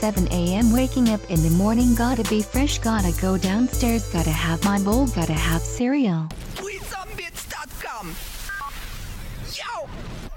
7 a.m. waking up in the morning gotta be fresh gotta go downstairs gotta have my bowl gotta have cereal Yo!